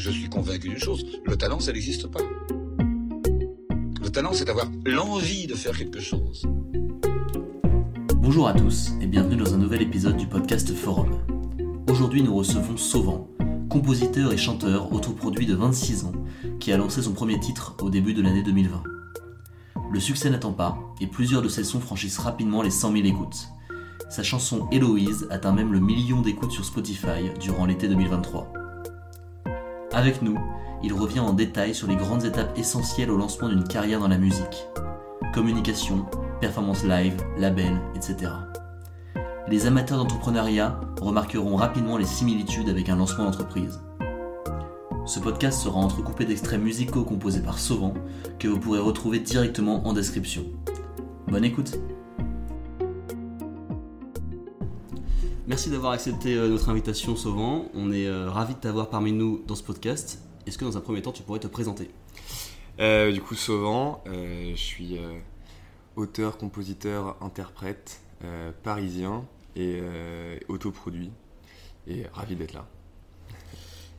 je suis convaincu d'une chose, le talent, ça n'existe pas. Le talent, c'est d'avoir l'envie de faire quelque chose. Bonjour à tous et bienvenue dans un nouvel épisode du podcast Forum. Aujourd'hui, nous recevons Sauvent, compositeur et chanteur autoproduit de 26 ans, qui a lancé son premier titre au début de l'année 2020. Le succès n'attend pas, et plusieurs de ses sons franchissent rapidement les 100 000 écoutes. Sa chanson Héloïse atteint même le million d'écoutes sur Spotify durant l'été 2023. Avec nous, il revient en détail sur les grandes étapes essentielles au lancement d'une carrière dans la musique. Communication, performance live, label, etc. Les amateurs d'entrepreneuriat remarqueront rapidement les similitudes avec un lancement d'entreprise. Ce podcast sera entrecoupé d'extraits musicaux composés par Sauvent que vous pourrez retrouver directement en description. Bonne écoute Merci d'avoir accepté euh, notre invitation, Sauvent. On est euh, ravis de t'avoir parmi nous dans ce podcast. Est-ce que dans un premier temps, tu pourrais te présenter? Euh, Du coup, Sauvent, je suis auteur, compositeur, interprète, parisien et autoproduit. Et ravi d'être là.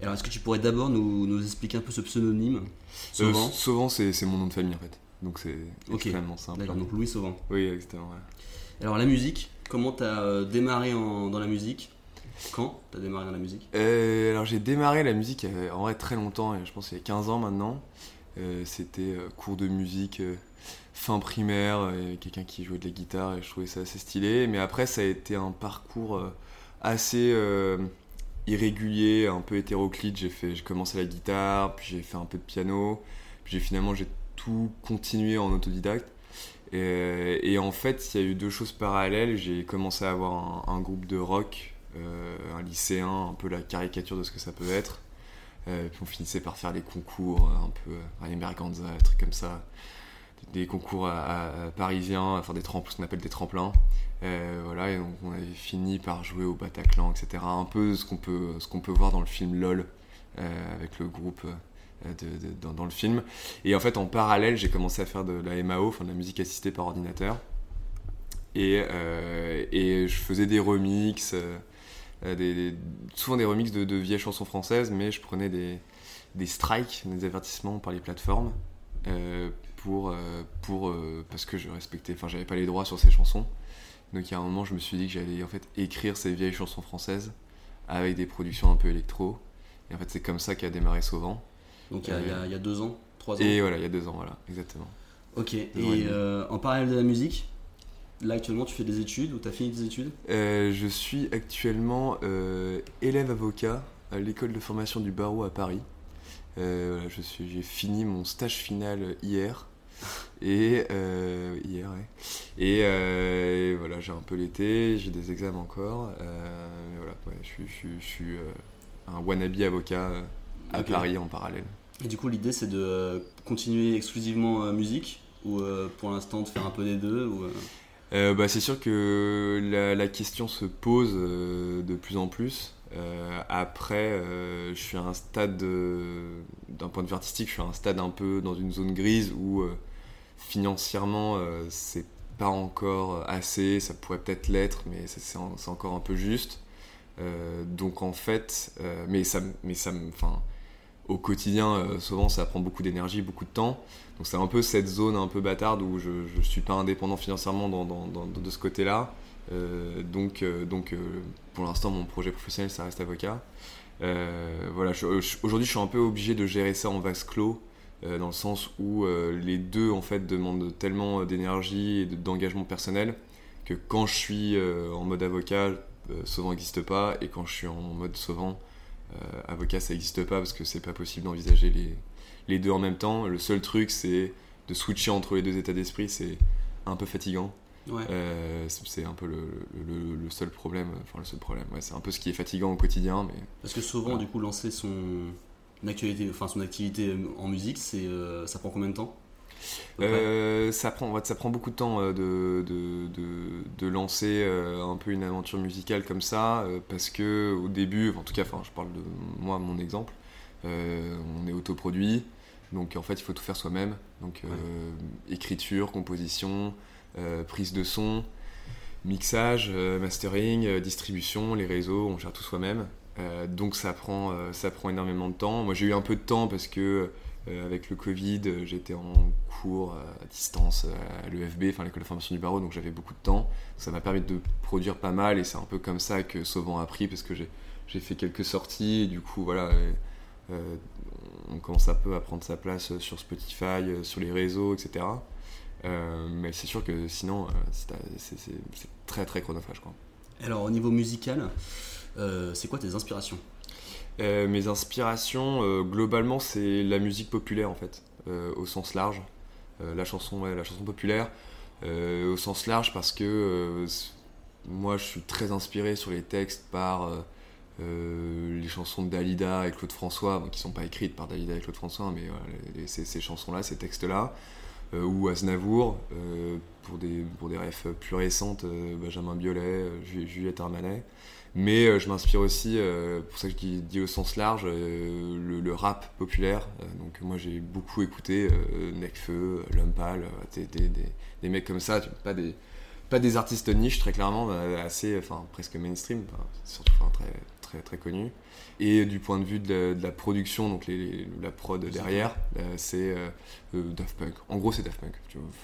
Alors, est-ce que tu pourrais d'abord nous, expliquer un peu ce pseudonyme Sauvent Sauvent, c'est mon nom de famille en fait. Donc c'est extrêmement simple. D'accord, donc Louis Sauvent. Oui, exactement. Alors, la musique, Comment euh, démarré dans la musique? Quand tu as démarré dans la musique? Euh, Alors j'ai démarré la musique en vrai très longtemps, je pense il y a 15 ans maintenant. Euh, c'était cours de musique fin primaire, quelqu'un qui jouait de la guitare et je trouvais ça assez stylé. Mais après ça a été un parcours assez irrégulier, un peu hétéroclite. J'ai j'ai commencé la guitare, puis j'ai fait un peu de piano, puis finalement j'ai tout continué en autodidacte. Et, en fait, il y a eu deux choses parallèles. J'ai commencé à avoir un, groupe de rock, euh, un lycéen, un peu la caricature de ce que ça peut être. Euh, puis on finissait par faire des concours, euh, un peu Ryan Merganza, des trucs comme ça. Des concours parisiens, enfin des ce qu'on appelle des tremplins. voilà, et donc on avait fini par jouer au Bataclan, etc. Un peu ce qu'on peut voir dans le film LOL, avec le groupe euh, dans, le film. Et en fait, en parallèle, j'ai commencé à faire de la MAO, enfin de la musique assistée par ordinateur. Et, euh, je faisais des remixes, euh, des, souvent des remixes de, vieilles chansons françaises, mais je prenais des, des strikes, des avertissements par les plateformes. pour, pour, parce que je respectais, enfin j'avais pas les droits sur ces chansons. Donc il y a un moment, je me suis dit que j'allais en fait écrire ces vieilles chansons françaises avec des productions un peu électro. Et en fait, c'est comme ça qu'a démarré Sauvent. Donc il y, a, deux ans, trois ans. Et voilà, il y a deux ans, voilà, exactement. Ok, et euh, en parallèle de la musique, là actuellement tu fais des études ou tu as fini des études? Euh, Je suis actuellement euh, élève avocat à l'école de formation du barreau à Paris. je suis, j'ai fini mon stage final hier. Et hier, ouais. Et, voilà, j'ai un peu l'été, j'ai des examens encore. voilà, je suis, je, suis un wannabe avocat à Paris en parallèle. Et du coup, l'idée, c'est de euh, continuer exclusivement euh, musique ou euh, pour l'instant de faire un peu des deux bah, C'est sûr que la, question se pose de plus en plus. après, je suis à un stade, d'un point de vue artistique, je suis à un stade un peu dans une zone grise où financièrement, c'est pas encore assez, ça pourrait peut-être l'être, mais c'est encore un peu juste. donc en fait, mais ça, mais ça, au quotidien, euh, souvent ça prend beaucoup d'énergie, beaucoup de temps. Donc c'est un peu cette zone un peu bâtarde où je ne suis pas indépendant financièrement de ce côté-là. Euh, donc euh, pour l'instant, mon projet professionnel, ça reste avocat. voilà, aujourd'hui, je suis un peu obligé de gérer ça en vase clos. dans le sens où les deux en fait demandent tellement d'énergie et d'engagement personnel que quand je suis en mode avocat, souvent n'existe pas, et quand je suis en mode sauvant, avocat, ça n'existe pas parce que c'est pas possible d'envisager les, les deux en même temps. Le seul truc, c'est de switcher entre les deux états d'esprit, c'est un peu fatigant. Euh, c'est un peu le, le, seul problème. Enfin, le seul problème. Ouais, c'est un peu ce qui est fatigant au quotidien. Mais... Parce que souvent, du coup, lancer son, actualité, enfin, son activité en musique, c'est, euh, ça prend combien de temps? Euh, ça, prend, ça prend beaucoup de temps euh, de, de, de, lancer euh, un peu une aventure musicale comme ça, parce que au début, en tout cas, enfin, je parle de moi, mon exemple, on est autoproduit, donc en fait, il faut tout faire soi-même. Donc, écriture, composition, prise de son, mixage, mastering, distribution, les réseaux, on gère tout soi-même. Donc ça prend, ça prend énormément de temps. Moi j'ai eu un peu de temps parce que avec le Covid, j'étais en cours à distance à l'EFB, enfin l'école de formation du barreau, donc j'avais beaucoup de temps. Ça m'a permis de produire pas mal et c'est un peu comme ça que Sauvant a pris parce que j'ai fait quelques sorties et du coup voilà, on commence un peu à prendre sa place sur Spotify, sur les réseaux, etc. mais c'est sûr que sinon c'est très très chronophage. Quoi. Alors au niveau musical, euh, c'est quoi tes inspirations? Euh, Mes inspirations, euh, globalement, c'est la musique populaire en fait, au sens large. la chanson, la chanson populaire, au sens large parce que moi, je suis très inspiré sur les textes par les chansons de Dalida et Claude François, qui sont pas écrites par Dalida et Claude François, mais ces, chansons-là, ces textes-là, ou Aznavour, pour des, pour des refs plus récentes, Benjamin Biolay, Juliette Armanet. Mais euh, je m'inspire aussi, euh, pour ça que je dis, au sens large, euh, le, rap populaire. donc moi j'ai beaucoup écouté Necfeu, Lumpal, des, des, des, mecs comme ça, pas des, pas des artistes niche très clairement, assez, enfin presque mainstream, surtout très, très, très connu. Et du point de vue de la, production, donc les, la prod derrière, c'est Daft Punk. En gros, c'est Daft Punk.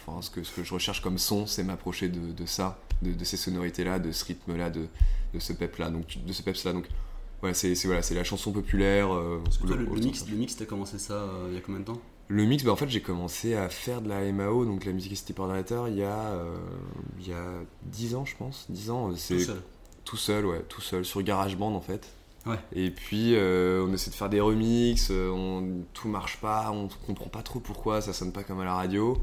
Enfin, ce, que, ce que je recherche comme son, c'est m'approcher de, de, ça, de, de ces sonorités-là, de ce rythme-là, de, de ce pep-là. Donc, de ce peps-là. Donc, voilà, c'est voilà, la chanson populaire. Euh, le, le, mix, le mix, t'as commencé ça euh, il y a combien de temps? Le mix, bah, en fait, j'ai commencé à faire de la MAO, donc la musique assistée par ordinateur, il y a euh, il y a 10 ans, je pense. 10 ans, c'est. Tout seul Tout seul, ouais, tout seul, sur GarageBand en fait. Ouais. Et puis on essaie de faire des remixes, on, tout marche pas, on comprend pas trop pourquoi, ça sonne pas comme à la radio.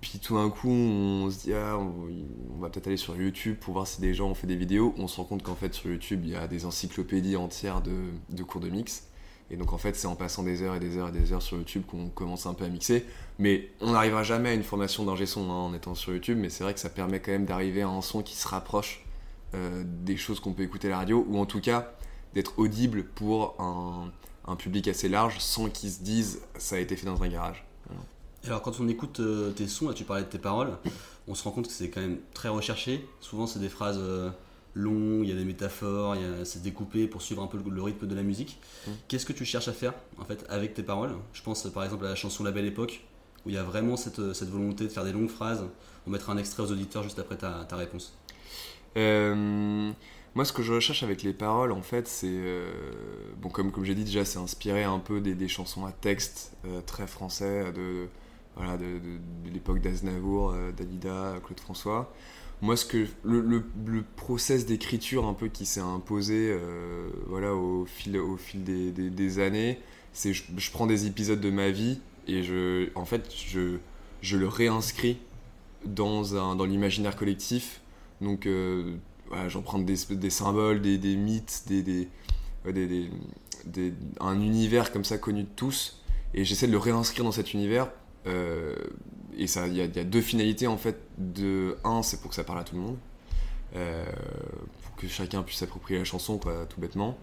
Puis tout d'un coup, on se dit, ah, on, va peut-être aller sur YouTube pour voir si des gens ont fait des vidéos. On se rend compte qu'en fait, sur YouTube, il y a des encyclopédies entières de, cours de mix. Et donc, en fait, c'est en passant des heures et des heures et des heures sur YouTube qu'on commence un peu à mixer. Mais on n'arrivera jamais à une formation d'ingé son hein, en étant sur YouTube. Mais c'est vrai que ça permet quand même d'arriver à un son qui se rapproche euh, des choses qu'on peut écouter à la radio. Ou en tout cas, d'être audible pour un, un public assez large sans qu'ils se disent ça a été fait dans un garage. Alors quand on écoute euh, tes sons, là tu parlais de tes paroles, on se rend compte que c'est quand même très recherché. Souvent c'est des phrases euh, longues, il y a des métaphores, c'est découpé pour suivre un peu le, rythme de la musique. Mmh. Qu'est-ce que tu cherches à faire en fait avec tes paroles? Je pense par exemple à la chanson La Belle Époque, où il y a vraiment cette, volonté de faire des longues phrases. On mettra un extrait aux auditeurs juste après ta, réponse. Euh, moi, ce que je recherche avec les paroles, en fait, c'est. bon, comme, comme j'ai dit déjà, c'est inspiré un peu des, chansons à texte très français, de, de, l'époque d'Aznavour, euh, d'Alida, Claude François. Moi, ce que le, le, process d'écriture un peu qui s'est imposé euh, voilà, au fil, au fil des, années, c'est je, je prends des épisodes de ma vie et je, en fait, je, je le réinscris dans, dans l'imaginaire collectif. Donc, euh, voilà, j'emprunte des, des, symboles, des, des mythes, des, des, un univers comme ça connu de tous. Et j'essaie de le réinscrire dans cet univers euh, et il y, a deux finalités en fait. De un, c'est pour que ça parle à tout le monde, euh, pour que chacun puisse s'approprier la chanson, tout bêtement.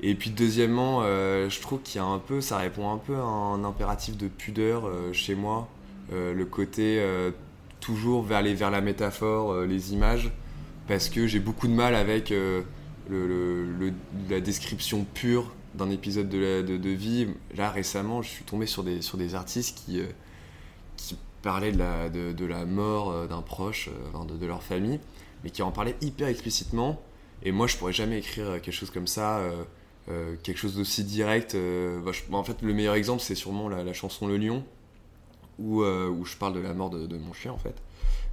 Et puis deuxièmement, euh, je trouve qu'il y a un peu, ça répond un peu à un impératif de pudeur chez moi, le côté toujours vers, vers la métaphore, les images, parce que j'ai beaucoup de mal avec la description pure d'un épisode de, de, vie. Là récemment, je suis tombé sur des, sur des artistes qui parlaient de la, de, la mort euh, d'un proche, euh, de, leur famille, mais qui en parlaient hyper explicitement. Et moi, je pourrais jamais écrire quelque chose comme ça, euh, quelque chose d'aussi direct. Bah, en fait, le meilleur exemple, c'est sûrement la, chanson Le Lion, où, où je parle de la mort de, mon chien, en fait.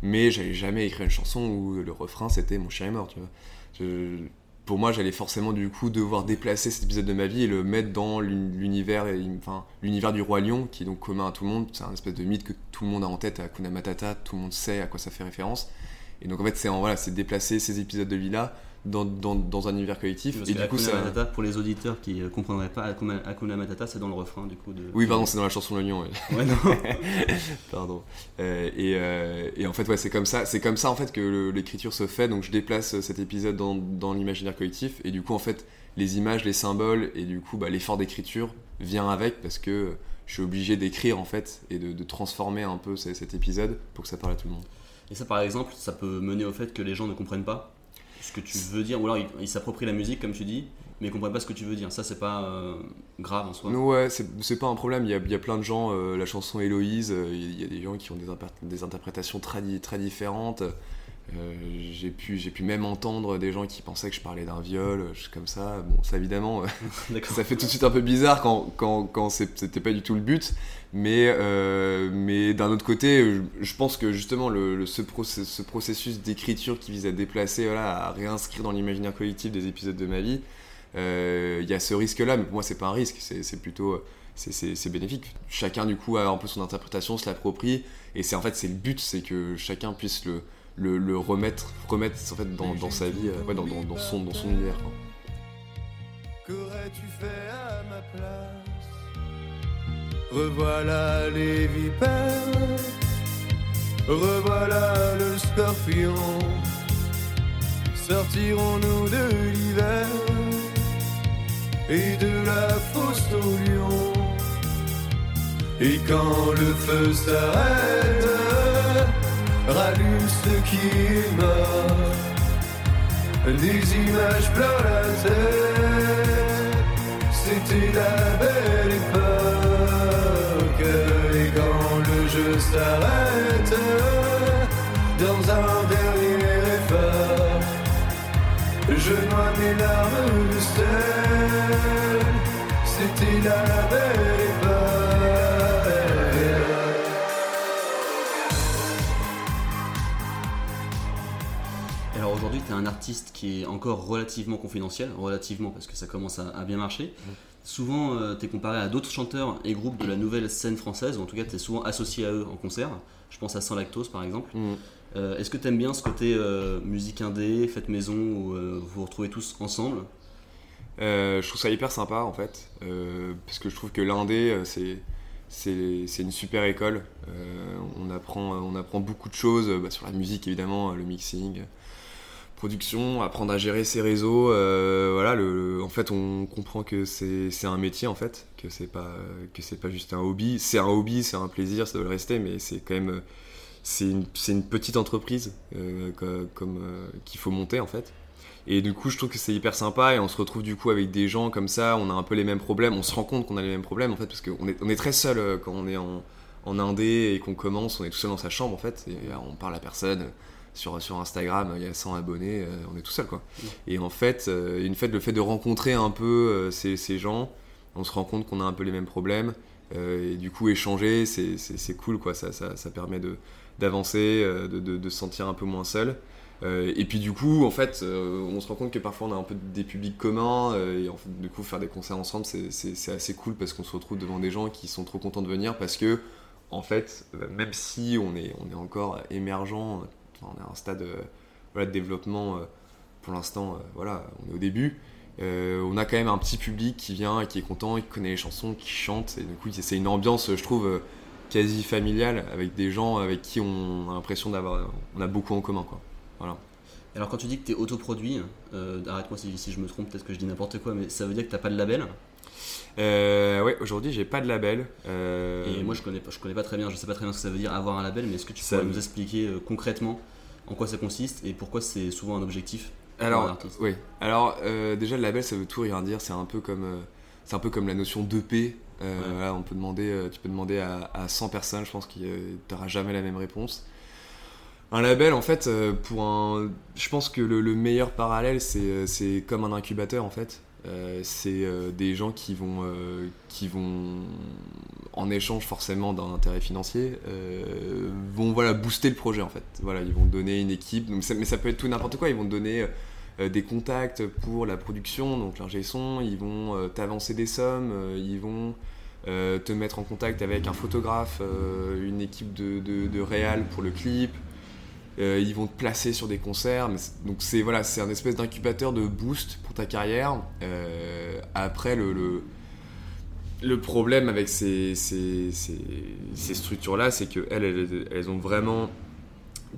Mais j'avais jamais écrit une chanson où le refrain c'était Mon chien est mort, tu vois. Pour moi, j'allais forcément du coup devoir déplacer cet épisode de ma vie et le mettre dans l'univers, du roi lion, qui est donc commun à tout le monde. C'est un espèce de mythe que tout le monde a en tête, à Kuna Matata, tout le monde sait à quoi ça fait référence. Et donc en fait, c'est voilà, c'est déplacer ces épisodes de vie là dans, dans, dans, un univers collectif. et du coup, ça... Matata, pour les auditeurs qui ne euh, comprendraient pas, Akuna Matata, c'est dans le refrain du coup. De... Oui, pardon, c'est dans la chanson Le Lion. Ouais, non. pardon. Euh, et, euh, et, en fait, ouais, c'est comme ça, c'est comme ça en fait que l'écriture se fait. Donc, je déplace cet épisode dans, dans l'imaginaire collectif, et du coup, en fait, les images, les symboles, et du coup, bah, l'effort d'écriture vient avec parce que je suis obligé d'écrire en fait et de, de, transformer un peu cet épisode pour que ça parle à tout le monde. Et ça, par exemple, ça peut mener au fait que les gens ne comprennent pas ce que tu veux dire, ou alors il, s'approprie la musique, comme tu dis, mais ils comprennent pas ce que tu veux dire. Ça, c'est pas euh, grave en soi. Non, ouais, c'est pas un problème. Il y a, il y a plein de gens, euh, la chanson Héloïse, euh, il y a des gens qui ont des, des interprétations très, très différentes. Euh, j'ai pu, j'ai pu même entendre des gens qui pensaient que je parlais d'un viol, euh, choses comme ça. Bon, ça évidemment, euh, ça fait tout de suite un peu bizarre quand, quand, quand c'était pas du tout le but. Mais, euh, mais d'un autre côté, je, je pense que justement, le, le- ce, process- ce processus d'écriture qui vise à déplacer, voilà, à réinscrire dans l'imaginaire collectif des épisodes de ma vie, euh, il y a ce risque-là, mais pour moi, c'est pas un risque, c'est plutôt. c'est- C'est c'est bénéfique. Chacun, du coup, a un peu son interprétation, se l'approprie, et c'est en fait, c'est le but, c'est que chacun puisse le, le, remettre, remettre en fait, dans, sa vie, euh, ouais, dans, son, dans son univers. Qu'aurais-tu fait à ma place? Revoilà les vipères, revoilà le scorpion. Sortirons-nous de l'hiver et de la fosse au lion Et quand le feu s'arrête, ce qui mort. Des images plein la c'était la belle époque. Et quand le jeu s'arrête, dans un dernier effort, je noie mes larmes de sel, c'était la belle époque. Tu es un artiste qui est encore relativement confidentiel, relativement parce que ça commence à, à bien marcher. Souvent, tu es comparé à d'autres chanteurs et groupes de la nouvelle scène française, ou en tout cas, tu es souvent associé à eux en concert. Je pense à Sans Lactose par exemple. Mm. Euh, Est-ce que tu aimes bien ce côté euh, musique indé, fête maison, où euh, vous vous retrouvez tous ensemble? Euh, je trouve ça hyper sympa en fait, euh, parce que je trouve que l'indé, euh, c'est, c'est, une super école. Euh, on, apprend, on apprend beaucoup de choses euh, bah, sur la musique évidemment, euh, le mixing, euh, production, apprendre à gérer ses réseaux. euh, voilà, en fait, on comprend que c'est, un métier en fait, que c'est pas, pas juste un hobby. C'est un hobby, c'est un plaisir, ça doit le rester, mais c'est quand même, c'est une, petite entreprise euh, euh, qu'il faut monter en fait. Et du coup, je trouve que c'est hyper sympa et on se retrouve du coup avec des gens comme ça, on a un peu les mêmes problèmes, on se rend compte qu'on a les mêmes problèmes en fait, parce qu'on est, très seul quand on est en, en indé et qu'on commence, on est tout seul dans sa chambre en fait, et on parle à personne. Sur, sur Instagram, il y a 100 abonnés, euh, on est tout seul quoi. Et en fait, euh, une fait, le fait de rencontrer un peu euh, ces, ces gens, on se rend compte qu'on a un peu les mêmes problèmes, et du coup, échanger, c'est cool quoi, ça, ça, ça permet de d'avancer, de, de, de se sentir un peu moins seul. Euh, et puis du coup, en fait, euh, on se rend compte que parfois on a un peu des publics communs, euh, et en fait, du coup, faire des concerts ensemble, c'est- assez cool parce qu'on se retrouve devant des gens qui sont trop contents de venir parce que, en fait, même si on est, on est encore émergent, enfin, on est à un stade euh, voilà, de développement, euh, pour l'instant, euh, voilà, on est au début. on a quand même un petit public qui vient et qui est content, qui connaît les chansons, qui chante, et du coup, c'est une ambiance, je trouve, quasi familiale avec des gens avec qui on a l'impression d'avoir, on a beaucoup en commun, quoi. Voilà. Alors quand tu dis que tu es autoproduit, euh, arrête-moi si, si je me trompe, peut-être que je dis n'importe quoi, mais ça veut dire que t'as pas de label? Euh, ouais, aujourd'hui j'ai pas de label. euh, Et moi je connais pas, je connais pas très bien, je sais pas très bien ce que ça veut dire avoir un label, mais est-ce que tu Ça- pourrais nous expliquer concrètement en quoi ça consiste et pourquoi c'est souvent un objectif pour un alors, oui. Alors euh, déjà le label ça veut tout rien dire. C'est un peu comme, euh, c'est un peu comme la notion d'EP. Euh, Ouais. voilà, on peut demander, tu peux demander à, à 100 personnes, je pense que t'auras jamais la même réponse. Un label, en fait, pour un, je pense que le, le meilleur parallèle, c'est, c'est comme un incubateur, en fait. Euh, c'est euh, des gens qui vont, euh, qui vont, en échange forcément d'un intérêt financier, vont voilà booster le projet, en fait. Voilà, ils vont donner une équipe, mais ça peut être tout n'importe quoi. Ils vont te donner des contacts pour la production, donc l'ingé son. Ils vont t'avancer des sommes. ils vont te mettre en contact avec un photographe, une équipe de, de, de réal pour le clip. Euh, ils vont te placer sur des concerts. donc c'est voilà, c'est un espèce d'incubateur de boost pour ta carrière. Euh, après le, le problème avec ces, ces, ces, structures-là, c'est qu'elles, elles, elles ont vraiment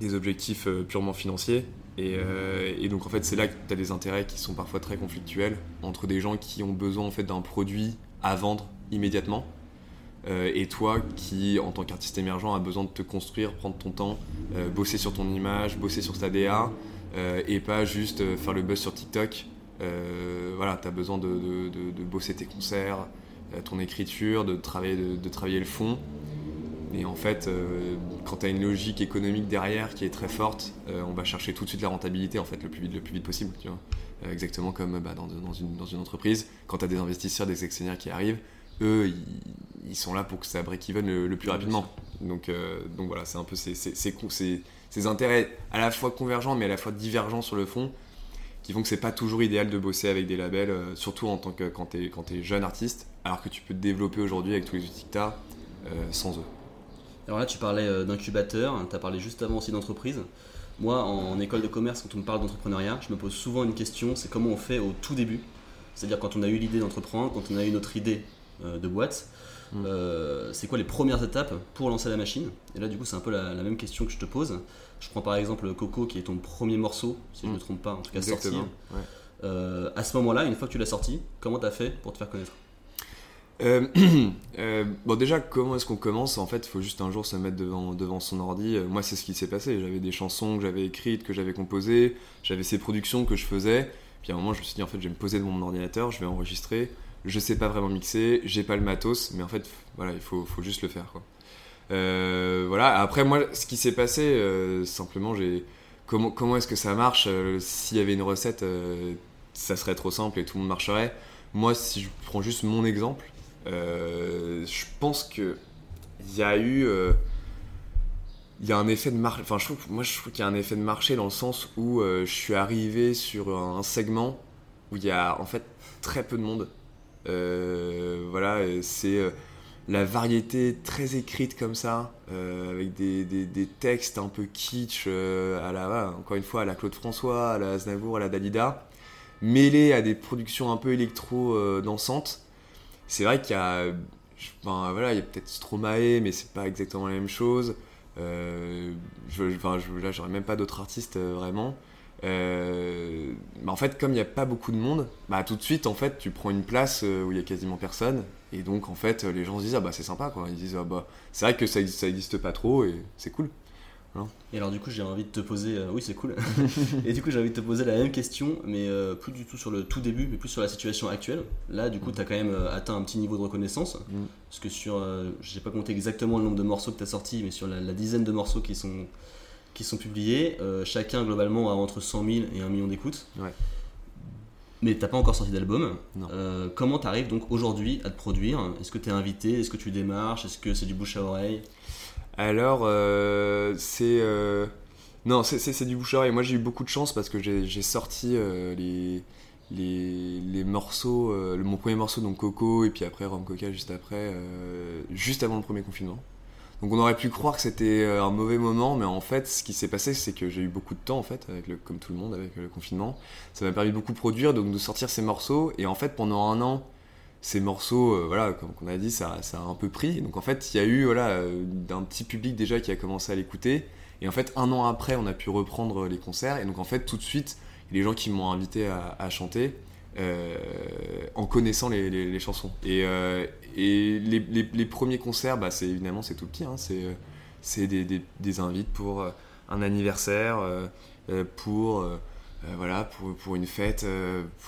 des objectifs euh, purement financiers. Et, et donc en fait, c'est là que tu as des intérêts qui sont parfois très conflictuels entre des gens qui ont besoin en fait d'un produit à vendre immédiatement euh, et toi qui, en tant qu'artiste émergent, a besoin de te construire, prendre ton temps, euh, bosser sur ton image, bosser sur ta DA euh, et pas juste faire le buzz sur TikTok voilà, tu as besoin de, bosser tes concerts, ton écriture, de travailler, le fond. Et en fait, quand tu as une logique économique derrière qui est très forte, on va chercher tout de suite la rentabilité en fait, le plus vite, possible. Exactement comme bah, dans, dans une, dans une entreprise, quand tu as des investisseurs, des actionnaires qui arrivent, eux, ils, ils sont là pour que ça break-even le, le plus rapidement. Donc, euh, donc voilà, c'est un peu ces, ces, ces, ces- intérêts à la fois convergents mais à la fois divergents sur le fond qui font que c'est pas toujours idéal de bosser avec des labels, euh, surtout en tant que quand t'es quand t'es jeune artiste, alors que tu peux te développer aujourd'hui avec tous les outils que t'as euh, sans eux. Alors là, tu parlais euh, d'incubateur, tu as parlé juste avant aussi d'entreprise. Moi, en école de commerce, quand on me parle d'entrepreneuriat, je me pose souvent une question, c'est comment on fait au tout début? C'est-à-dire quand on a eu l'idée d'entreprendre, quand on a eu notre idée de boîte, Mm. euh, c'est quoi les premières étapes pour lancer la machine? Et là, du coup, c'est un peu la, la même question que je te pose. Je prends par exemple Coco, qui est ton premier morceau, si je ne Mm. me trompe pas, en tout cas sorti. Ouais. Euh, à ce moment-là, une fois que tu l'as sorti, comment tu as fait pour te faire connaître? Euh, euh, bon déjà comment est-ce qu'on commence? En fait, il faut juste un jour se mettre devant, devant son ordi. Euh, Moi, c'est ce qui s'est passé. J'avais des chansons que j'avais écrites, que j'avais composées, j'avais ces productions que je faisais. Puis à un moment, je me suis dit en fait, je vais me poser devant mon ordinateur, je vais enregistrer. Je sais pas vraiment mixer, j'ai pas le matos, mais en fait, voilà, il faut, faut juste le faire. Quoi. Euh, voilà. Après, moi, ce qui s'est passé, euh, simplement, j'ai comment, comment est-ce que ça marche Euh, S'il y avait une recette, ça serait trop simple et tout le monde marcherait. Moi, si je prends juste mon exemple, je pense que il y a eu il y a un effet de marché enfin je trouve moi je trouve qu'il y a un effet de marché dans le sens où je suis arrivé sur un segment où il y a en fait très peu de monde voilà et c'est euh, la variété très écrite comme ça euh, avec des, textes un peu kitsch euh, à la encore une fois à la Claude François à la Aznavour à la Dalida mêlé à des productions un peu électro euh, dansantes. C'est vrai qu'il y a enfin, voilà il peut-être Stromae mais c'est pas exactement la même chose. Euh, je, je- là même pas d'autres artistes euh, vraiment Euh, bah, en fait comme il n'y a pas beaucoup de monde bah tout de suite en fait tu prends une place euh, où il y a quasiment personne. Et donc en fait les gens se disent ah bah c'est sympa quoi. Ils disent ah bah c'est vrai que ça, existe- ça existe pas trop et c'est cool. Et alors du coup j'ai envie de te poser, euh, oui c'est cool, et du coup j'ai envie de te poser la même question, mais euh, plus du tout sur le tout début, mais plus sur la situation actuelle. Là du coup tu as quand même atteint un petit niveau de reconnaissance, Mhm. parce que sur, j'ai pas compté exactement le nombre de morceaux que tu as sortis, mais sur la, la dizaine de morceaux qui sont, qui sont publiés, euh, chacun globalement a entre 100 000 et 1 million d'écoutes. Ouais. Mais t'as pas encore sorti d'album. Euh, comment t'arrives donc aujourd'hui à te produire? Est-ce que t'es invité? Est-ce que tu démarches? Est-ce que c'est du bouche à oreille? Alors, euh, c'est. euh, Non, c'est- c'est du bouche à oreille. Moi, j'ai eu beaucoup de chance parce que j'ai sorti les, les, les morceaux. le- mon premier morceau, donc Coco, et puis après Rom Coca juste après, juste avant le premier confinement. Donc, on aurait pu croire que c'était euh, un mauvais moment, mais en fait, ce qui s'est passé, c'est que j'ai eu beaucoup de temps, en fait, comme tout le monde, avec le confinement. Ça m'a permis de beaucoup produire, donc de sortir ces morceaux, et en fait, pendant un an, ces morceaux, euh, voilà, comme on a dit, ça, a un peu pris. Donc en fait, il y a eu voilà, euh, un petit public déjà qui a commencé à l'écouter. Et en fait, un an après, on a pu reprendre les concerts. Et donc en fait, tout de suite, les gens qui m'ont invité à, chanter euh, en connaissant les, les- les chansons. Et, euh, et les, les- les premiers concerts, bah, c'est évidemment c'est tout petit. hein. c'est euh, c'est des, des- des invites pour euh, un anniversaire, euh, pour voilà, pour, pour une fête,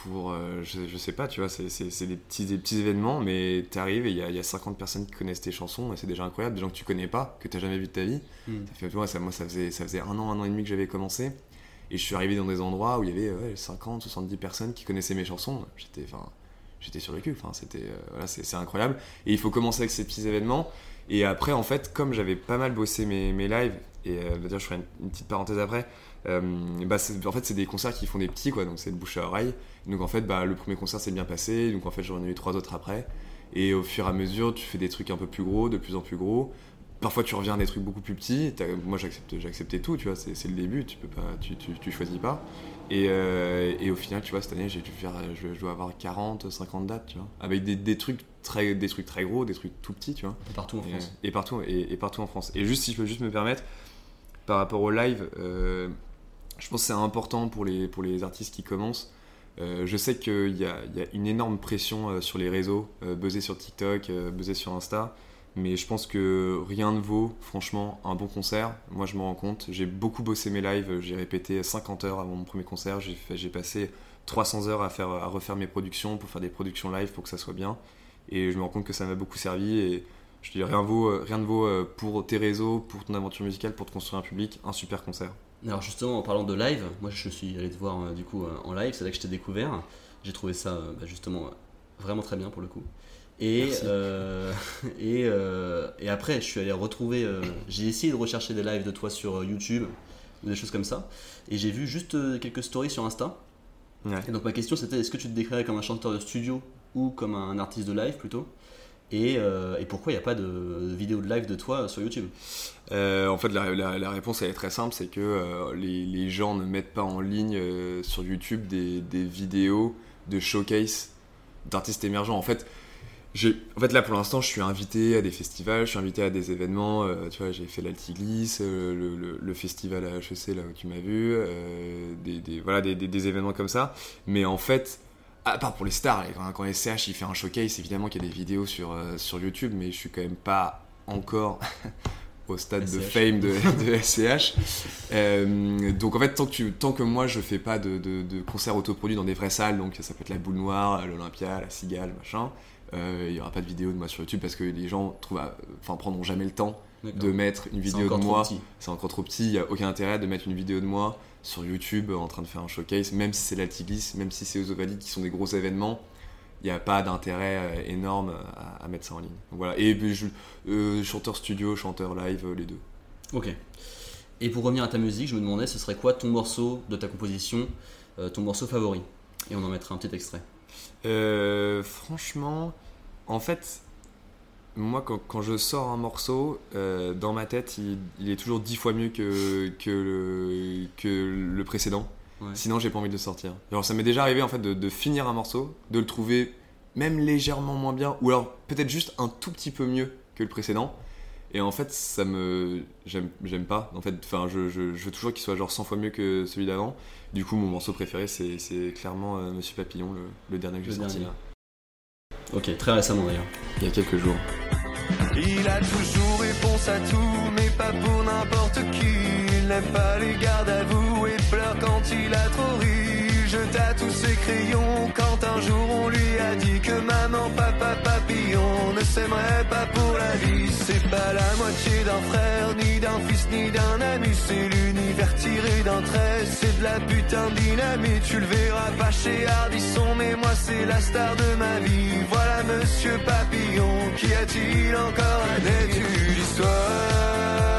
pour, je, je sais pas, tu vois, c'est des petits, des petits événements, mais t'arrives et il y a, y a 50 personnes qui connaissent tes chansons, et c'est déjà incroyable, des gens que tu connais pas, que t'as jamais vu de ta vie. Hmm. Ça fait, tu vois, ça, moi, ça faisait, ça faisait un an, un an et demi que j'avais commencé, et je suis arrivé dans des endroits où il y avait ouais, 50, 70 personnes qui connaissaient mes chansons, j'étais, enfin, j'étais sur le cul, enfin, c'était, euh, voilà, c'est incroyable, et il faut commencer avec ces petits événements, et après, en fait, comme j'avais pas mal bossé mes, mes lives, et euh, je ferai une, petite parenthèse après, euh, bah, en fait, c'est des concerts qui font des petits, quoi, donc c'est de bouche à oreille. Donc en fait, bah, le premier concert s'est bien passé, donc en fait, j'en ai eu trois autres après. Et au fur et à mesure, tu fais des trucs un peu plus gros, de plus en plus gros. Parfois, tu reviens à des trucs beaucoup plus petits. Moi, accepté tout, tu vois, c'est le début, tu peux pas, tu, tu, tu choisis pas. Et, euh, et au final, tu vois, cette année, j'ai dû faire, je, je dois avoir 40, 50 dates, tu vois, avec des, des trucs très, des trucs très gros, des trucs tout petits, tu vois. Partout en Et, France. et partout, et, et partout en France. Et juste, si je peux juste me permettre, par rapport au live, euh, je pense que c'est important pour les, pour les artistes qui commencent. Euh, je sais qu'il y y a une énorme pression sur les réseaux, buzzer sur TikTok, buzzer sur Insta, mais je pense que rien ne vaut, franchement, un bon concert. Moi, je me rends compte, j'ai beaucoup bossé mes lives, j'ai répété 50 heures avant mon premier concert, j'ai passé 300 heures à, faire, à refaire mes productions, pour faire des productions live, pour que ça soit bien. Et je me rends compte que ça m'a beaucoup servi. Et je dis, rien, ne vaut euh, pour tes réseaux, pour ton aventure musicale, pour te construire un public, un super concert. Alors justement, en parlant de live, moi je suis allé te voir euh, du coup euh, en live, c'est là que je t'ai découvert. J'ai trouvé ça bah, justement vraiment très bien pour le coup. Et, euh, et, euh, et après, je suis allé retrouver. euh, j'ai essayé de rechercher des lives de toi sur YouTube ou des choses comme ça. Et j'ai vu juste quelques stories sur Insta. Ouais. Et donc ma question c'était est-ce que tu te décrirais comme un chanteur de studio ou comme un artiste de live plutôt? Et, et pourquoi il n'y a pas de, de vidéo de live de toi sur YouTube? En fait, la, la- la réponse elle est très simple, c'est que les, les gens ne mettent pas en ligne sur YouTube des, des vidéos de showcase d'artistes émergents. En fait, en fait, là pour l'instant, je suis invité à des festivals, je suis invité à des événements. euh, tu vois, j'ai fait l'Altiglisse, euh, le, le- le festival à HEC là où tu m'as vu, euh, des, des- voilà, des, événements comme ça. Mais en fait, à part pour les stars, quand, quand SCH il fait un showcase, évidemment qu'il y a des vidéos sur, sur YouTube, mais je suis quand même pas encore au stade de fame de, de SCH. Euh, donc en fait, tant que, tu, tant que moi je fais pas de, de, de concerts autoproduits dans des vraies salles, donc ça peut être la Boule Noire, l'Olympia, la Cigale, machin, il y aura pas de vidéo de moi sur YouTube parce que les gens trouvent, enfin prendront jamais le temps de mettre une vidéo de moi c'est encore trop petit, il n'y a aucun intérêt de mettre une vidéo de moi sur YouTube euh, en train de faire un showcase, même si c'est l'Altiglisse, même si c'est aux Ovalides qui sont des gros événements, il n'y a pas d'intérêt euh, énorme à, à mettre ça en ligne. Donc voilà. Et je, euh, chanteur studio, chanteur live, euh, les deux. Ok. Et pour revenir à ta musique, je me demandais ce serait quoi ton morceau de ta composition, euh, ton morceau favori? Et on en mettra un petit extrait. Euh, franchement, en fait, moi quand, quand je sors un morceau, euh, dans ma tête, il, il est toujours dix fois mieux que, que, le, que le précédent. Ouais. Sinon, j'ai pas envie de le sortir. Alors, ça m'est déjà arrivé en fait de, de finir un morceau, de le trouver même légèrement moins bien, ou alors peut-être juste un tout petit peu mieux que le précédent. Et en fait, ça me. J'aime j'aime pas. En fait, enfin, je, je, je veux toujours qu'il soit genre 100 fois mieux que celui d'avant. Du coup, mon morceau préféré, c'est c'est clairement euh, Monsieur Papillon, le, le dernier que j'ai Le sorti dernier. là. Ok, très récemment d'ailleurs. Il y a quelques jours. Il a toujours réponse à tout, mais pas pour n'importe qui. Il n'aime pas les gardes à vous et pleure quand il a trop ri. Jeta tous ses crayons un jour on lui a dit que maman, papa, papillon ne s'aimerait pas pour la vie. C'est pas la moitié d'un frère, ni d'un fils, ni d'un ami. C'est l'univers tiré d'un trait, c'est de la putain de. Tu le verras pas chez Ardisson, mais moi c'est la star de ma vie. Voilà Monsieur Papillon, qui a-t-il encore à détu l'histoire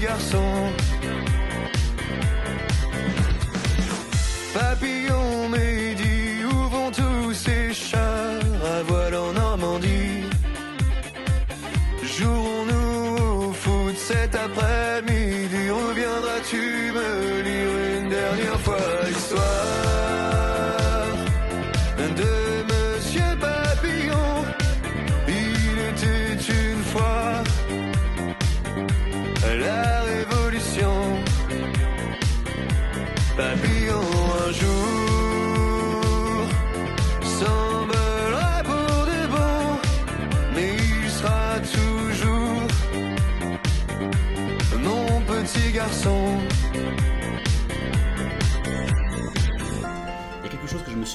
garçon. Papillon, dis où vont tous ces chars à voile en Normandie. Jouerons-nous au foot cet après-midi? Reviendras-tu me lire une dernière fois l'histoire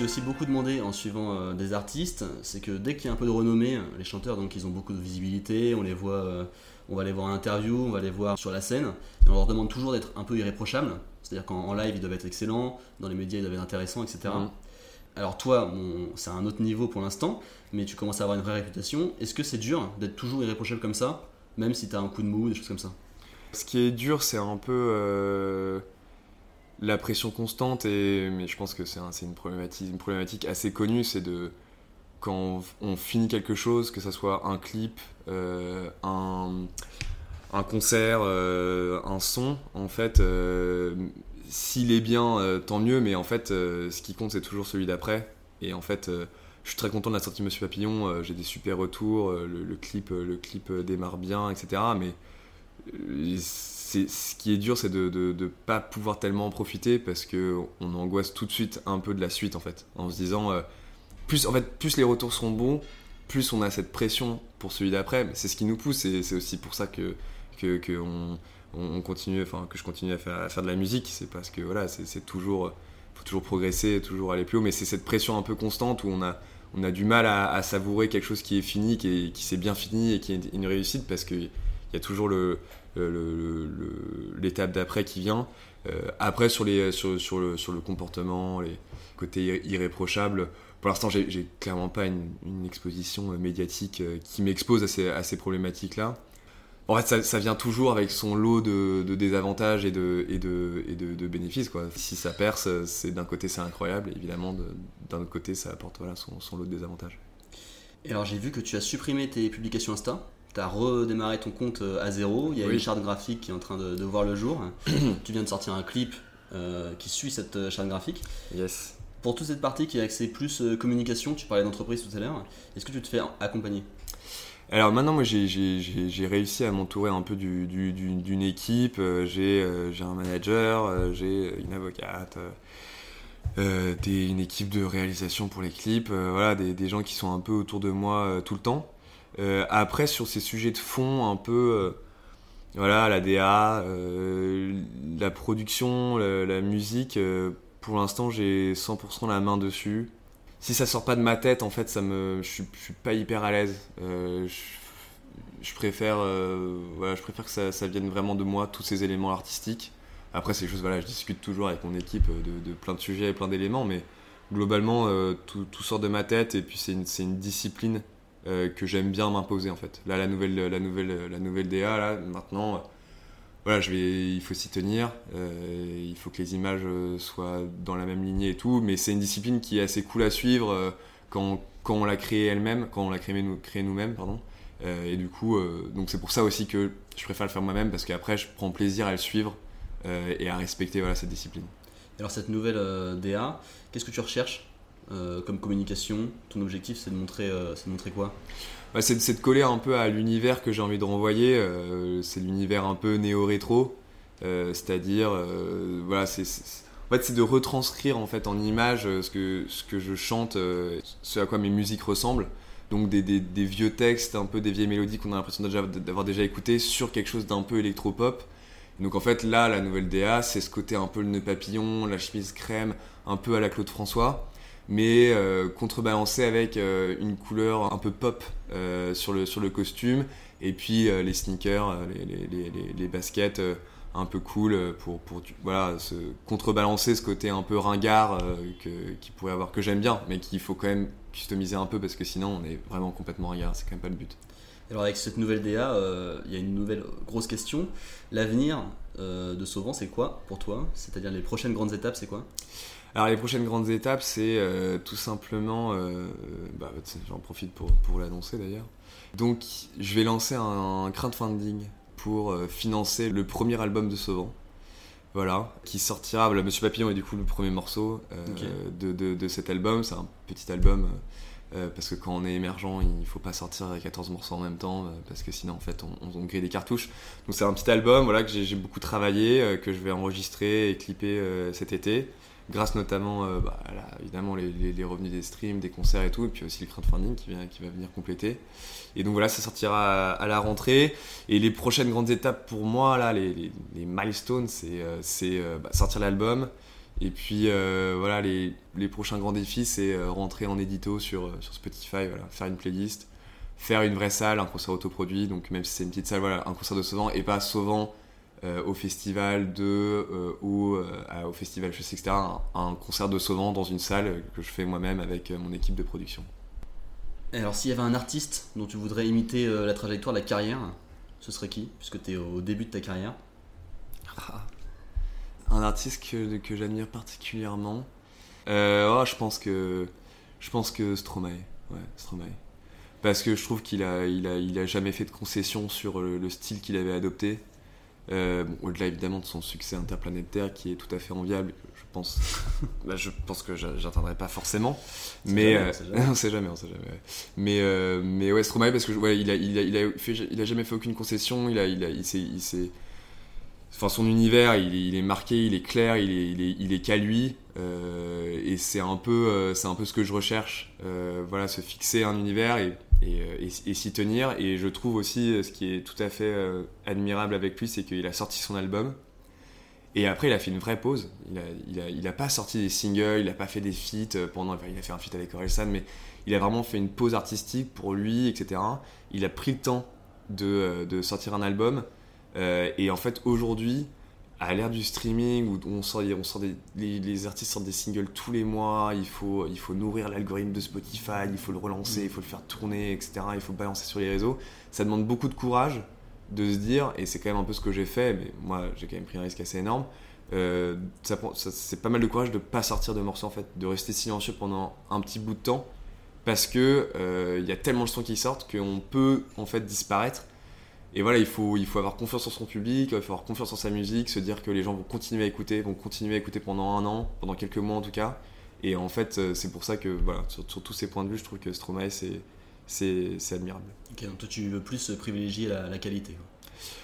suis aussi beaucoup demandé en suivant euh, des artistes, c'est que dès qu'il y a un peu de renommée, les chanteurs donc ils ont beaucoup de visibilité, on les voit, euh, on va les voir en interview, on va les voir sur la scène, et on leur demande toujours d'être un peu irréprochables, c'est-à-dire qu'en en live ils doivent être excellents, dans les médias ils doivent être intéressants, etc. Mhm. Alors toi, bon, c'est un autre niveau pour l'instant, mais tu commences à avoir une vraie réputation. Est-ce que c'est dur d'être toujours irréprochable comme ça, même si t'as un coup de mou, des choses comme ça? Ce qui est dur, c'est un peu euh, la pression constante, et, mais je pense que c'est un- une, problématique, une problématique assez connue, c'est de quand on finit quelque chose, que ça soit un clip, euh, un, concert, euh, un son, en fait, euh, s'il est bien, tant mieux, mais en fait, ce qui compte, c'est toujours celui d'après. Et en fait, je suis très content de la sortie de Monsieur Papillon, j'ai des super retours, le, le clip, le clip démarre bien, etc. Mais ce qui est dur, c'est de ne pas pouvoir tellement en profiter parce que on angoisse tout de suite un peu de la suite en fait, en se disant euh, plus en fait plus les retours seront bons, plus on a cette pression pour celui d'après, c'est ce qui nous pousse et c'est aussi pour ça que, que, que on, on continue, enfin que je continue à faire, de la musique, c'est parce que voilà, c'est toujours, faut toujours progresser, toujours aller plus haut, mais c'est cette pression un peu constante où on a, on a du mal à, savourer quelque chose qui est fini, qui, qui s'est bien fini et qui est une réussite parce qu'il y a toujours le, l'étape d'après qui vient. Euh, après, sur, les, sur, le, sur le comportement, les côtés irréprochables, pour l'instant, j'ai clairement pas une, exposition médiatique euh, qui m'expose à ces, à ces problématiques-là. En fait, ça, vient toujours avec son lot de, désavantages et de, et de, et de, bénéfices. Quoi. Si ça perce, d'un côté c'est incroyable, évidemment, d'un autre côté ça apporte voilà, son, son, lot de désavantages. Et alors j'ai vu que tu as supprimé tes publications Insta, tu as redémarré ton compte euh, à zéro, il y a une charte graphique qui est en train de, voir le jour. tu viens de sortir un clip euh, qui suit cette euh, charte graphique. Yes. Pour toute cette partie qui est axée plus communication, tu parlais d'entreprise tout à l'heure, est-ce que tu te fais accompagner? Alors maintenant, moi, j'ai réussi à m'entourer un peu d'une équipe. J'ai un manager, j'ai une avocate, une équipe de réalisation pour les clips. voilà, des, gens qui sont un peu autour de moi tout le temps. Après, sur ces sujets de fond, un peu, voilà, la DA, la production, la musique, pour l'instant, j'ai 100% la main dessus si ça sort pas de ma tête, en fait, ça me, je suis, pas hyper à l'aise. Euh, je, préfère, euh, voilà, je préfère que ça, vienne vraiment de moi, tous ces éléments artistiques. Après, c'est juste, voilà, je discute toujours avec mon équipe de, plein de sujets et plein d'éléments, mais globalement, euh, tout, sort de ma tête et puis c'est une, discipline que j'aime bien m'imposer en fait. Là, la nouvelle, la nouvelle, la nouvelle DA, là, maintenant voilà, je vais, il faut s'y tenir, euh, il faut que les images euh, soient dans la même lignée et tout, mais c'est une discipline qui est assez cool à suivre euh, quand, quand, on l'a créée elle-même, quand on l'a créée, nous, nous-mêmes, pardon. et du coup, donc c'est pour ça aussi que je préfère le faire moi-même parce qu'après je prends plaisir à le suivre et à respecter voilà, cette discipline. Alors cette nouvelle DA, qu'est-ce que tu recherches? Comme communication Ton objectif c'est de montrer, c'est de montrer quoi? C'est, de coller un peu à l'univers que j'ai envie de renvoyer. Euh, c'est l'univers un peu néo-rétro, euh, c'est-à-dire, euh, voilà, c'est, en fait, c'est de retranscrire en fait en image ce que, ce que je chante, ce à quoi mes musiques ressemblent. Donc des, vieux textes, un peu des vieilles mélodies qu'on a l'impression d'avoir déjà écouté sur quelque chose d'un peu électropop. Donc en fait là, la nouvelle DA, c'est ce côté un peu le nœud papillon, la chemise crème, un peu à la Claude François mais euh, contrebalancé avec euh, une couleur un peu pop euh, sur, le, sur le costume, et puis les sneakers, les, les, les, baskets un peu cool pour, pour voilà, se contrebalancer ce côté un peu ringard que, qui pourrait avoir, que j'aime bien, mais qu'il faut quand même customiser un peu parce que sinon on est vraiment complètement ringard, c'est quand même pas le but. Alors avec cette nouvelle DA, il y a une nouvelle grosse question. L'avenir de Sauvant, c'est quoi pour toi? C'est-à-dire les prochaines grandes étapes, c'est quoi? Alors les prochaines grandes étapes, c'est euh, tout simplement, euh, bah, j'en profite pour, pour l'annoncer d'ailleurs. Donc je vais lancer un, crowdfunding pour euh, financer le premier album de Sauvant. Voilà, qui sortira, voilà, Monsieur Papillon est du coup le premier morceau de, de, de, cet album. C'est un petit album parce que quand on est émergent, il faut pas sortir 14 morceaux en même temps parce que sinon en fait on, on, grille des cartouches. Donc c'est un petit album voilà, que j'ai beaucoup travaillé, que je vais enregistrer et clipper cet été grâce notamment euh, bah, évidemment les, revenus des streams, des concerts et tout, et puis aussi le crowdfunding qui, vient, qui va venir compléter. Et donc voilà, ça sortira à, la rentrée. Et les prochaines grandes étapes pour moi, là, les, les milestones, c'est euh, euh, bah, sortir l'album. Et puis voilà, les, prochains grands défis, c'est rentrer en édito sur, sur Spotify, voilà, faire une playlist, faire une vraie salle, un concert autoproduit. Donc même si c'est une petite salle, voilà, un concert de Sauvant et pas Sauvant euh, au festival de euh, ou euh, au festival je sais etc un, concert de Sauvant dans une salle que je fais moi-même avec mon équipe de production. Alors s'il y avait un artiste dont tu voudrais imiter la trajectoire de la carrière ce serait qui? Puisque tu es au début de ta carrière. Ah. un artiste que, que j'admire particulièrement. Oh, je pense que je pense que Stromae. Ouais Stromae. Parce que je trouve qu'il a, il a, il a jamais fait de concession sur le style qu'il avait adopté euh, au-delà évidemment de son succès interplanétaire qui est tout à fait enviable, je pense, là, je pense que j'atteindrai pas forcément, mais on sait jamais, on sait jamais. Mais euh, mais ouais, Stromae parce que ouais, il a il a, il a, fait, il a jamais fait aucune concession, il a il a il s'est il s'est Enfin, son univers, il est, il est, marqué, il est clair, il est, il est, il est qu'à lui, euh, et c'est un peu, c'est un peu ce que je recherche. voilà, se fixer un univers et et, euh, et- s'y tenir. Et je trouve aussi euh, ce qui est tout à fait euh, admirable avec lui, c'est qu'il a sorti son album. Et après, il a fait une vraie pause. Il a, il a, il a pas sorti des singles, il a pas fait des feats pendant. enfin, il a fait un feat avec Orelsan, mais il a vraiment fait une pause artistique pour lui, etc. Il a pris le temps de, de sortir un album. Et en fait, aujourd'hui, à l'ère du streaming où on sort, on sort des, les, les artistes sortent des singles tous les mois, il faut, il faut nourrir l'algorithme de Spotify, il faut le relancer, il faut le faire tourner, etc. Il faut balancer sur les réseaux. Ça demande beaucoup de courage de se dire, et c'est quand même un peu ce que j'ai fait, mais moi j'ai quand même pris un risque assez énorme. euh, ça- c'est pas mal de courage de pas sortir de morceaux en fait, de rester silencieux pendant un petit bout de temps, parce que euh, il y a tellement de sons qui sortent qu'on peut en fait disparaître. Et voilà, il faut, il faut avoir confiance en son public, il faut avoir confiance en sa musique, se dire que les gens vont continuer à écouter, vont continuer à écouter pendant un an, pendant quelques mois en tout cas. Et en fait, euh, c'est pour ça que, voilà, sur, sur tous ces points de vue, je trouve que Stromae, c'est, c'est, c'est admirable. Ok, donc toi tu veux plus privilégier la, la qualité. quoi.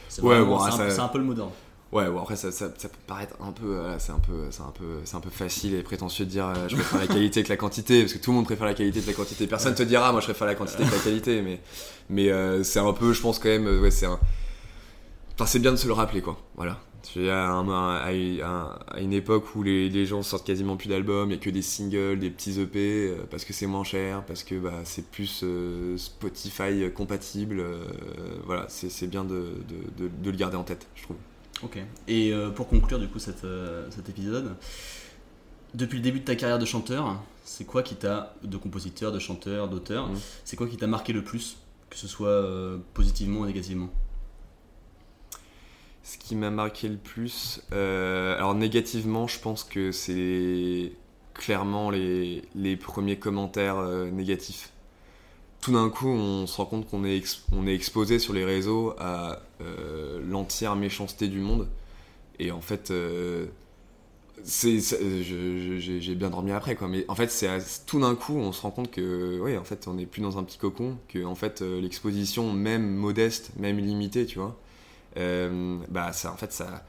C'est Ouais, bon, c'est un, ça- c'est un peu le mot d'ordre. Ouais, bon, après, ça, ça, ça peut paraître un peu, euh, c'est un peu, c'est un peu, c'est un peu facile et prétentieux de dire euh, je préfère la qualité que la quantité, parce que tout le monde préfère la qualité que la quantité. Personne te dira, moi je préfère la quantité que la qualité, mais, mais euh, c'est un peu, je pense quand même, euh, ouais, c'est un. Enfin, c'est bien de se le rappeler, quoi. Voilà. À, un- à- une époque où les, les gens sortent quasiment plus d'albums, il n'y a que des singles, des petits EP, parce que c'est moins cher, parce que bah, c'est plus euh, Spotify compatible. euh, voilà, c'est c'est bien de, de- de- de le garder en tête, je trouve. Ok. Et euh, pour conclure du coup cette, euh, cet épisode, depuis le début de ta carrière de chanteur, c'est quoi qui t'a, de compositeur, de chanteur, d'auteur, Mhm. c'est quoi qui t'a marqué le plus, que ce soit euh, positivement ou négativement? Ce qui m'a marqué le plus, alors négativement, je pense que c'est clairement les, les premiers commentaires négatifs. Tout d'un coup, on se rend compte qu'on est, ex- on est exposé sur les réseaux à euh, l'entière méchanceté du monde. Et en fait, euh, je- j'ai bien dormi après, quoi. Mais en fait, c'est tout d'un coup, on se rend compte que, oui, en fait, on n'est plus dans un petit cocon, que en fait, euh, l'exposition, même modeste, même limitée, tu vois, euh, bah ça en fait ça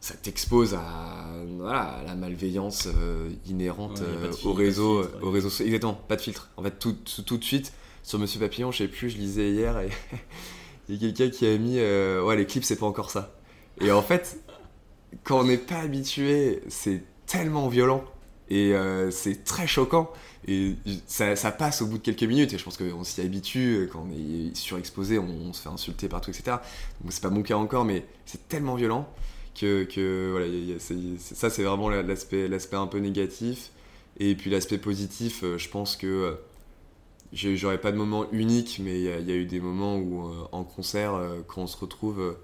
ça t'expose à, voilà, à la malveillance euh, inhérente Ouais, euh, filtre, au réseau ouais. au exactement pas de filtre en fait tout, tout, tout de suite sur Monsieur Papillon je sais plus je lisais hier et il y a quelqu'un qui a mis euh, ouais les clips c'est pas encore ça. Et en fait quand on n'est pas habitué c'est tellement violent et euh, c'est très choquant et ça, passe au bout de quelques minutes et je pense qu'on s'y habitue quand on est surexposé on, se fait insulter partout etc donc c'est pas mon cas encore mais c'est tellement violent que, voilà ça c'est vraiment la- l'aspect un peu négatif. Et puis l'aspect positif euh, je pense que j'aurais pas de moment unique mais il y, a- eu des moments où euh, en concert euh, quand on se retrouve euh,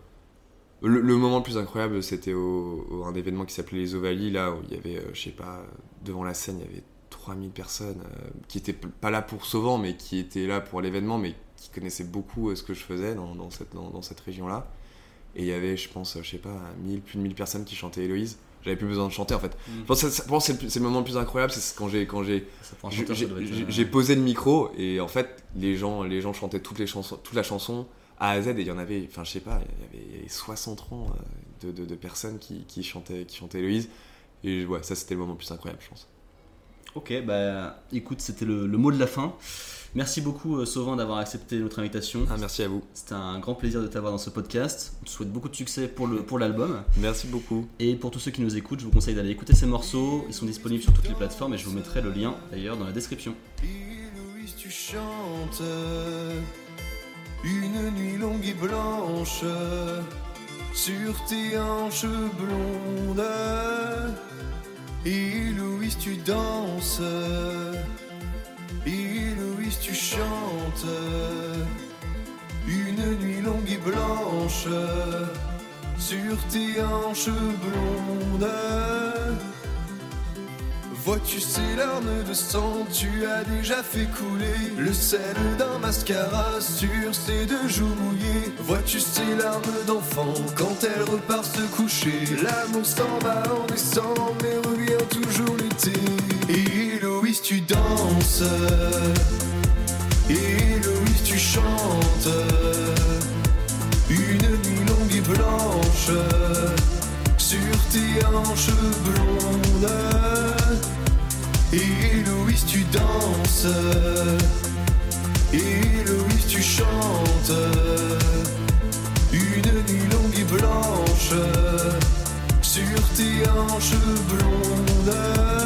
le, moment le plus incroyable, c'était au, un événement qui s'appelait les Ovalies, là où il y avait, je sais pas, devant la scène, il y avait 3000 personnes qui étaient pas là pour Sauvant, mais qui étaient là pour l'événement, mais qui connaissaient beaucoup ce que je faisais dans, cette, cette région-là. Et il y avait, je pense, je sais pas, 1000, plus de 1000 personnes qui chantaient Héloïse. J'avais plus besoin de chanter en fait. Mm. Je pense que c'est- le moment le plus incroyable, c'est quand j'ai quand j'ai j'ai- posé le micro et en fait les gens les gens chantaient toutes les chansons toute la chanson A à Z et il y en avait enfin je sais pas il y avait 60 rangs euh, de, de, de personnes qui, qui chantaient qui chantaient Héloïse et ouais ça c'était le moment le plus incroyable je pense Ok, bah écoute, c'était le, le mot de la fin. Merci beaucoup euh, Sauvin d'avoir accepté notre invitation. ah, merci à vous C'était un grand plaisir de t'avoir dans ce podcast. On te souhaite beaucoup de succès pour le pour l'album. merci beaucoup Et pour tous ceux qui nous écoutent, je vous conseille d'aller écouter ces morceaux. Ils sont disponibles sur toutes les plateformes et je vous mettrai le lien d'ailleurs dans la description. Louise, tu chantes une nuit longue et blanche sur tes hanches blondes. Et Louise, tu danses. Et Louise, tu chantes une nuit longue et blanche sur tes hanches blondes. Vois-tu ces larmes de sang, tu as déjà fait couler le sel d'un mascara sur ses deux joues mouillées. Vois-tu ces larmes d'enfant quand elle repart se coucher? L'amour s'en va en décembre mais revient toujours l'été. Héloïse, tu danses. Héloïse, tu chantes. Une nuit longue et blanche sur tes hanches blondes. Héloïse, tu danses Et Louise, tu chantes une nuit longue et blanche sur tes hanches blondes.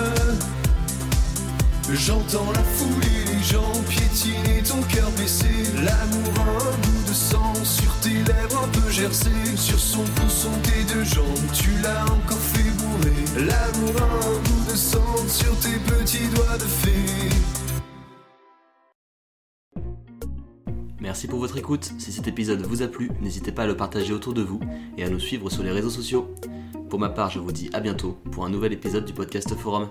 J'entends la foule et les gens piétiner ton cœur baissé. L'amour a un bout de sang sur tes lèvres un peu gercées. Sur son cou sont tes deux jambes, tu l'as encore fait bourrer. L'amour a un bout de sang sur tes petits doigts de fée. Merci pour votre écoute. Si cet épisode vous a plu, n'hésitez pas à le partager autour de vous et à nous suivre sur les réseaux sociaux. Pour ma part, je vous dis à bientôt pour un nouvel épisode du podcast Forum.